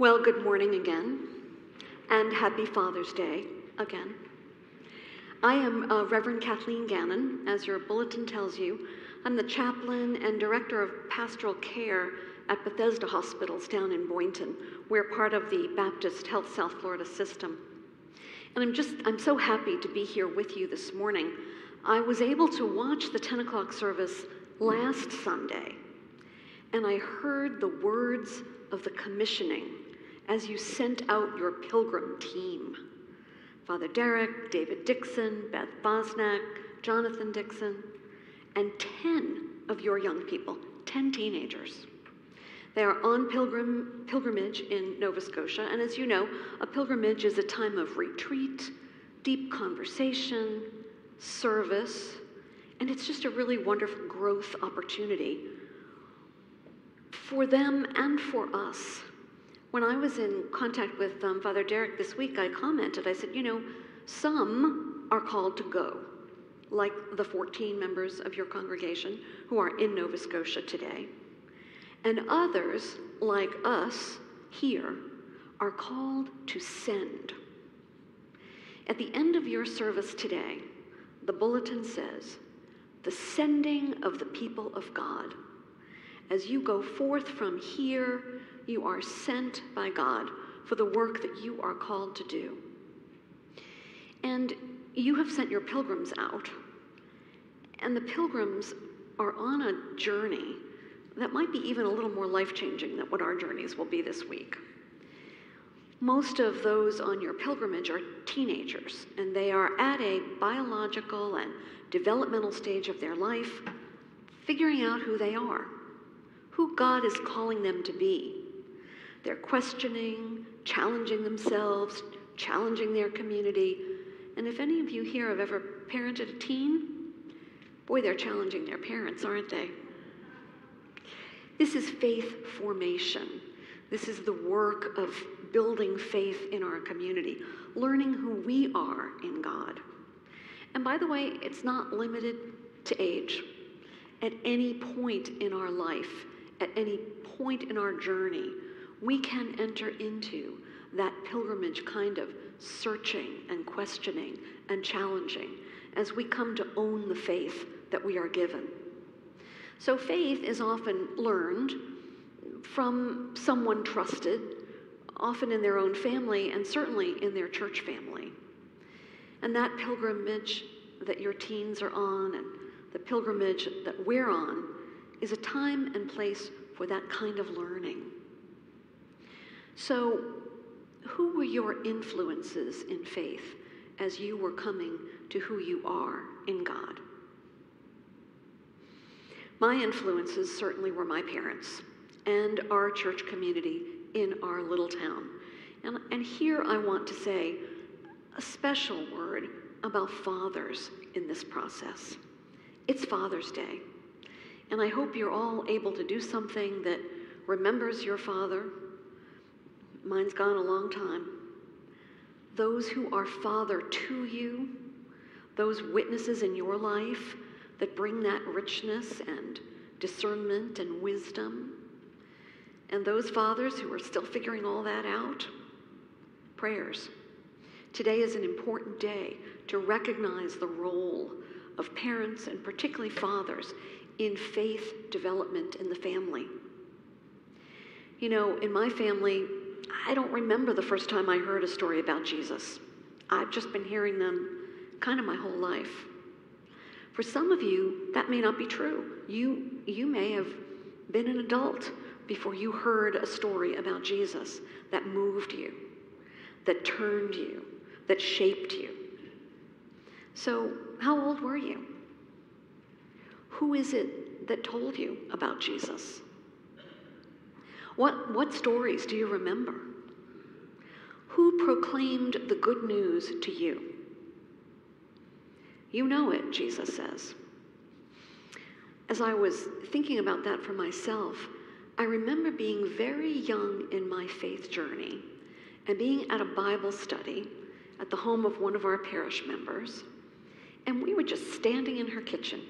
Well, good morning again, and happy Father's Day again. I am uh, Reverend Kathleen Gannon, as your bulletin tells you. I'm the chaplain and director of pastoral care at Bethesda Hospitals down in Boynton. We're part of the Baptist Health South Florida system. And I'm just, I'm so happy to be here with you this morning. I was able to watch the 10 o'clock service last Sunday, and I heard the words of the commissioning as you sent out your pilgrim team. Father Derek, David Dixon, Beth Bosnack, Jonathan Dixon, and 10 of your young people, 10 teenagers. They are on pilgrim, pilgrimage in Nova Scotia, and as you know, a pilgrimage is a time of retreat, deep conversation, service, and it's just a really wonderful growth opportunity for them and for us. When I was in contact with um, Father Derek this week, I commented, I said, you know, some are called to go, like the 14 members of your congregation who are in Nova Scotia today. And others, like us here, are called to send. At the end of your service today, the bulletin says, the sending of the people of God. As you go forth from here, you are sent by God for the work that you are called to do. And you have sent your pilgrims out, and the pilgrims are on a journey that might be even a little more life changing than what our journeys will be this week. Most of those on your pilgrimage are teenagers, and they are at a biological and developmental stage of their life, figuring out who they are, who God is calling them to be. They're questioning, challenging themselves, challenging their community. And if any of you here have ever parented a teen, boy, they're challenging their parents, aren't they? This is faith formation. This is the work of building faith in our community, learning who we are in God. And by the way, it's not limited to age. At any point in our life, at any point in our journey, we can enter into that pilgrimage kind of searching and questioning and challenging as we come to own the faith that we are given. So, faith is often learned from someone trusted, often in their own family and certainly in their church family. And that pilgrimage that your teens are on and the pilgrimage that we're on is a time and place for that kind of learning. So, who were your influences in faith as you were coming to who you are in God? My influences certainly were my parents and our church community in our little town. And, and here I want to say a special word about fathers in this process. It's Father's Day. And I hope you're all able to do something that remembers your father. Mine's gone a long time. Those who are father to you, those witnesses in your life that bring that richness and discernment and wisdom. And those fathers who are still figuring all that out, prayers. Today is an important day to recognize the role of parents and particularly fathers in faith development in the family. You know, in my family, I don't remember the first time I heard a story about Jesus. I've just been hearing them kind of my whole life. For some of you, that may not be true. You, you may have been an adult before you heard a story about Jesus that moved you, that turned you, that shaped you. So, how old were you? Who is it that told you about Jesus? What, what stories do you remember? Who proclaimed the good news to you? You know it, Jesus says. As I was thinking about that for myself, I remember being very young in my faith journey and being at a Bible study at the home of one of our parish members, and we were just standing in her kitchen.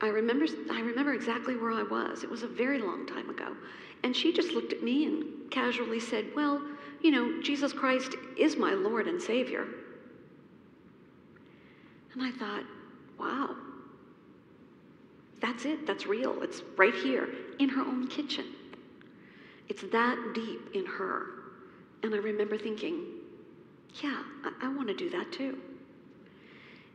I remember, I remember exactly where I was. It was a very long time ago. And she just looked at me and casually said, Well, you know, Jesus Christ is my Lord and Savior. And I thought, wow, that's it. That's real. It's right here in her own kitchen. It's that deep in her. And I remember thinking, yeah, I, I want to do that too.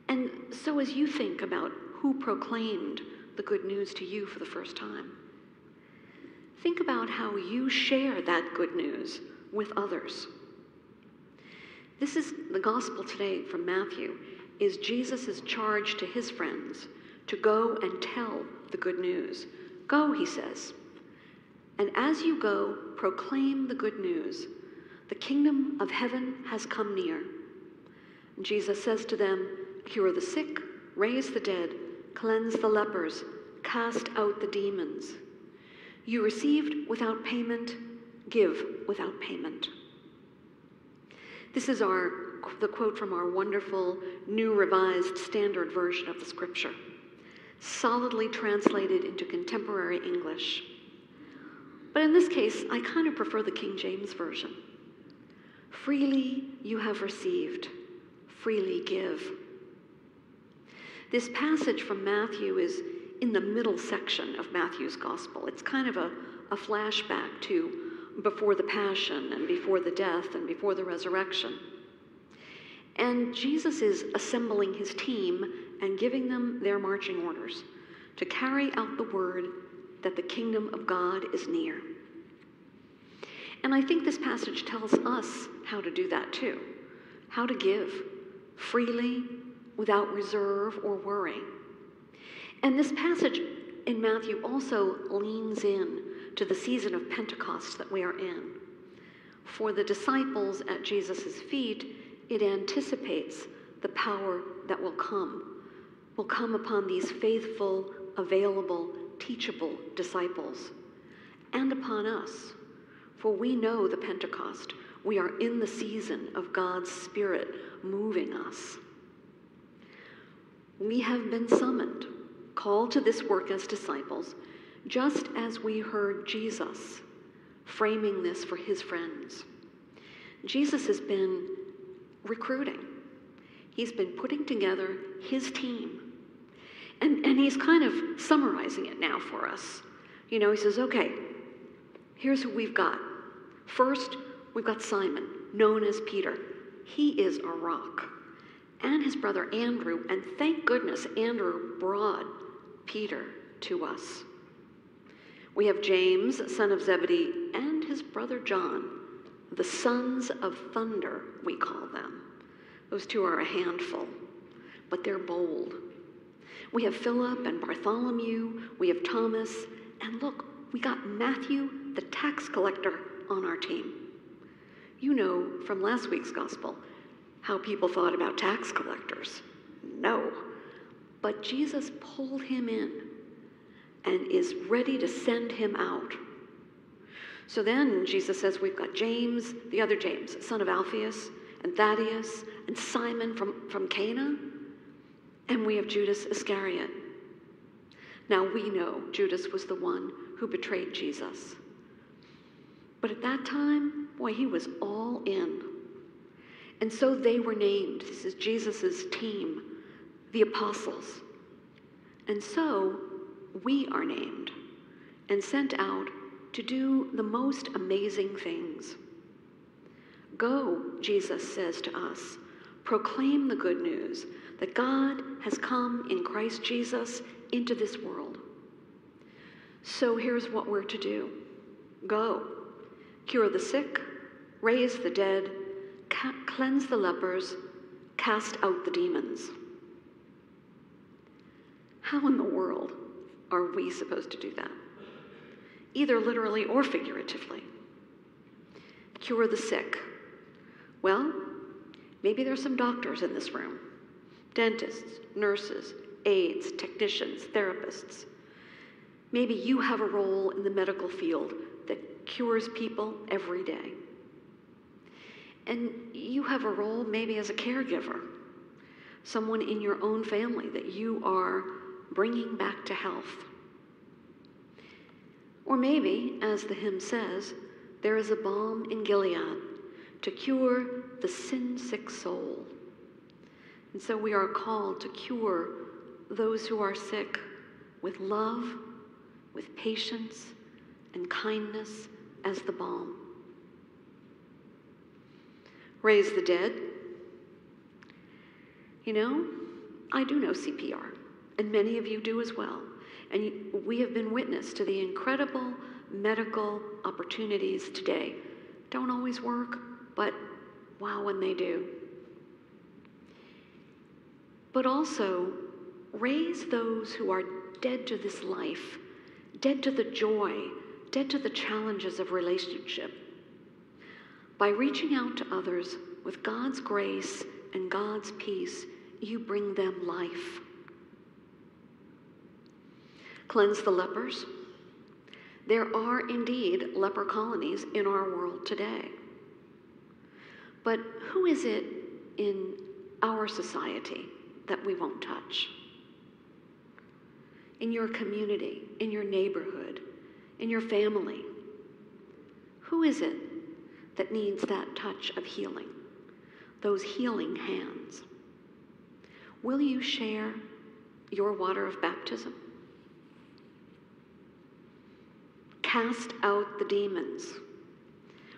And so, as you think about who proclaimed the good news to you for the first time, think about how you share that good news with others. This is the gospel today from Matthew is Jesus' charge to his friends to go and tell the good news. Go, he says. And as you go, proclaim the good news. The kingdom of heaven has come near. Jesus says to them, Cure the sick, raise the dead, cleanse the lepers, cast out the demons. You received without payment, give without payment. This is our the quote from our wonderful new revised standard version of the scripture, solidly translated into contemporary English. But in this case, I kind of prefer the King James version. Freely you have received, freely give. This passage from Matthew is in the middle section of Matthew's gospel. It's kind of a, a flashback to before the passion and before the death and before the resurrection. And Jesus is assembling his team and giving them their marching orders to carry out the word that the kingdom of God is near. And I think this passage tells us how to do that too how to give freely, without reserve or worry. And this passage in Matthew also leans in to the season of Pentecost that we are in. For the disciples at Jesus' feet, it anticipates the power that will come, will come upon these faithful, available, teachable disciples, and upon us. For we know the Pentecost. We are in the season of God's Spirit moving us. We have been summoned, called to this work as disciples, just as we heard Jesus framing this for his friends. Jesus has been recruiting. He's been putting together his team. And, and he's kind of summarizing it now for us. You know, he says, okay, here's who we've got. First, we've got Simon, known as Peter. He is a rock. And his brother Andrew, and thank goodness Andrew brought Peter to us. We have James, son of Zebedee, and his brother John. The sons of thunder, we call them. Those two are a handful, but they're bold. We have Philip and Bartholomew, we have Thomas, and look, we got Matthew, the tax collector, on our team. You know from last week's gospel how people thought about tax collectors. No. But Jesus pulled him in and is ready to send him out so then Jesus says we've got James, the other James, son of Alphaeus, and Thaddeus, and Simon from, from Cana, and we have Judas Iscariot. Now we know Judas was the one who betrayed Jesus. But at that time, boy, he was all in. And so they were named. This is Jesus' team, the apostles. And so we are named and sent out to do the most amazing things. Go, Jesus says to us, proclaim the good news that God has come in Christ Jesus into this world. So here's what we're to do go, cure the sick, raise the dead, ca- cleanse the lepers, cast out the demons. How in the world are we supposed to do that? either literally or figuratively. Cure the sick. Well, maybe there's some doctors in this room dentists, nurses, aides, technicians, therapists. Maybe you have a role in the medical field that cures people every day. And you have a role maybe as a caregiver, someone in your own family that you are bringing back to health. Or maybe, as the hymn says, there is a balm in Gilead to cure the sin sick soul. And so we are called to cure those who are sick with love, with patience, and kindness as the balm. Raise the dead. You know, I do know CPR, and many of you do as well. And we have been witness to the incredible medical opportunities today. Don't always work, but wow, when they do. But also, raise those who are dead to this life, dead to the joy, dead to the challenges of relationship. By reaching out to others with God's grace and God's peace, you bring them life. Cleanse the lepers. There are indeed leper colonies in our world today. But who is it in our society that we won't touch? In your community, in your neighborhood, in your family? Who is it that needs that touch of healing? Those healing hands. Will you share your water of baptism? Cast out the demons.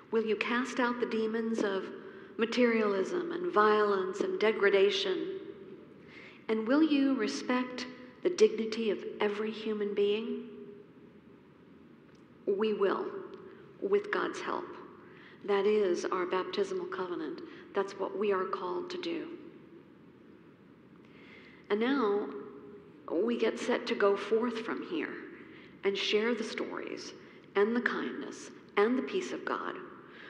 Will you cast out the demons of materialism and violence and degradation? And will you respect the dignity of every human being? We will, with God's help. That is our baptismal covenant. That's what we are called to do. And now we get set to go forth from here and share the stories and the kindness and the peace of God.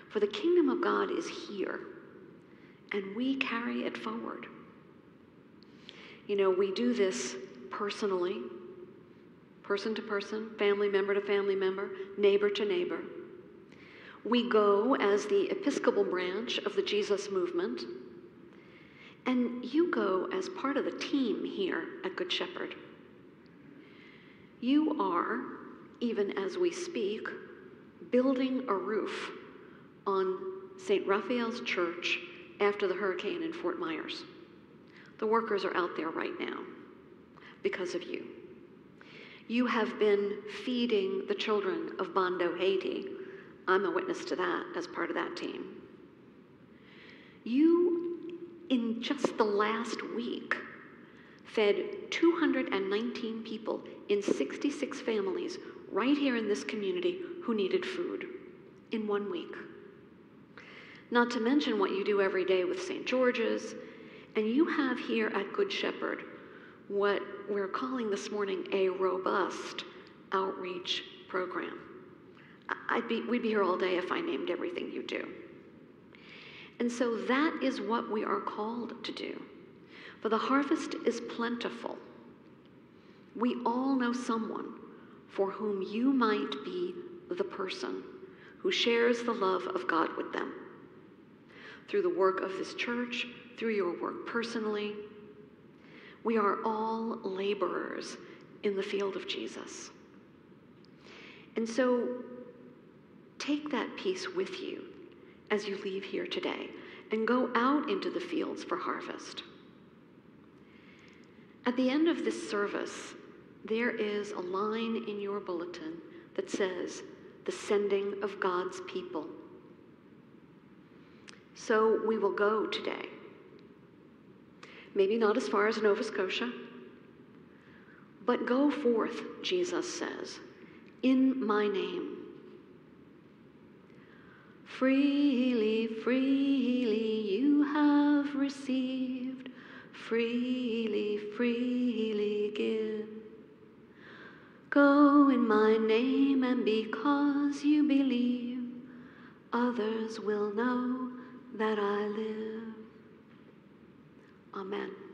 For the kingdom of God is here, and we carry it forward. You know, we do this personally, person to person, family member to family member, neighbor to neighbor. We go as the Episcopal branch of the Jesus movement, and you go as part of the team here at Good Shepherd. You are, even as we speak, building a roof on St. Raphael's Church after the hurricane in Fort Myers. The workers are out there right now because of you. You have been feeding the children of Bondo, Haiti. I'm a witness to that as part of that team. You, in just the last week, fed 219 people in 66 families right here in this community who needed food in one week. Not to mention what you do every day with St. George's, and you have here at Good Shepherd what we're calling this morning a robust outreach program. I'd be, we'd be here all day if I named everything you do. And so that is what we are called to do. For the harvest is plentiful. We all know someone for whom you might be the person who shares the love of God with them. Through the work of this church, through your work personally, we are all laborers in the field of Jesus. And so take that peace with you as you leave here today and go out into the fields for harvest. At the end of this service, there is a line in your bulletin that says, The sending of God's people. So we will go today maybe not as far as Nova Scotia, but go forth, Jesus says, in my name. Freely, freely you have received, freely, freely give. Go in my name, and because you believe, others will know that I live. Amen.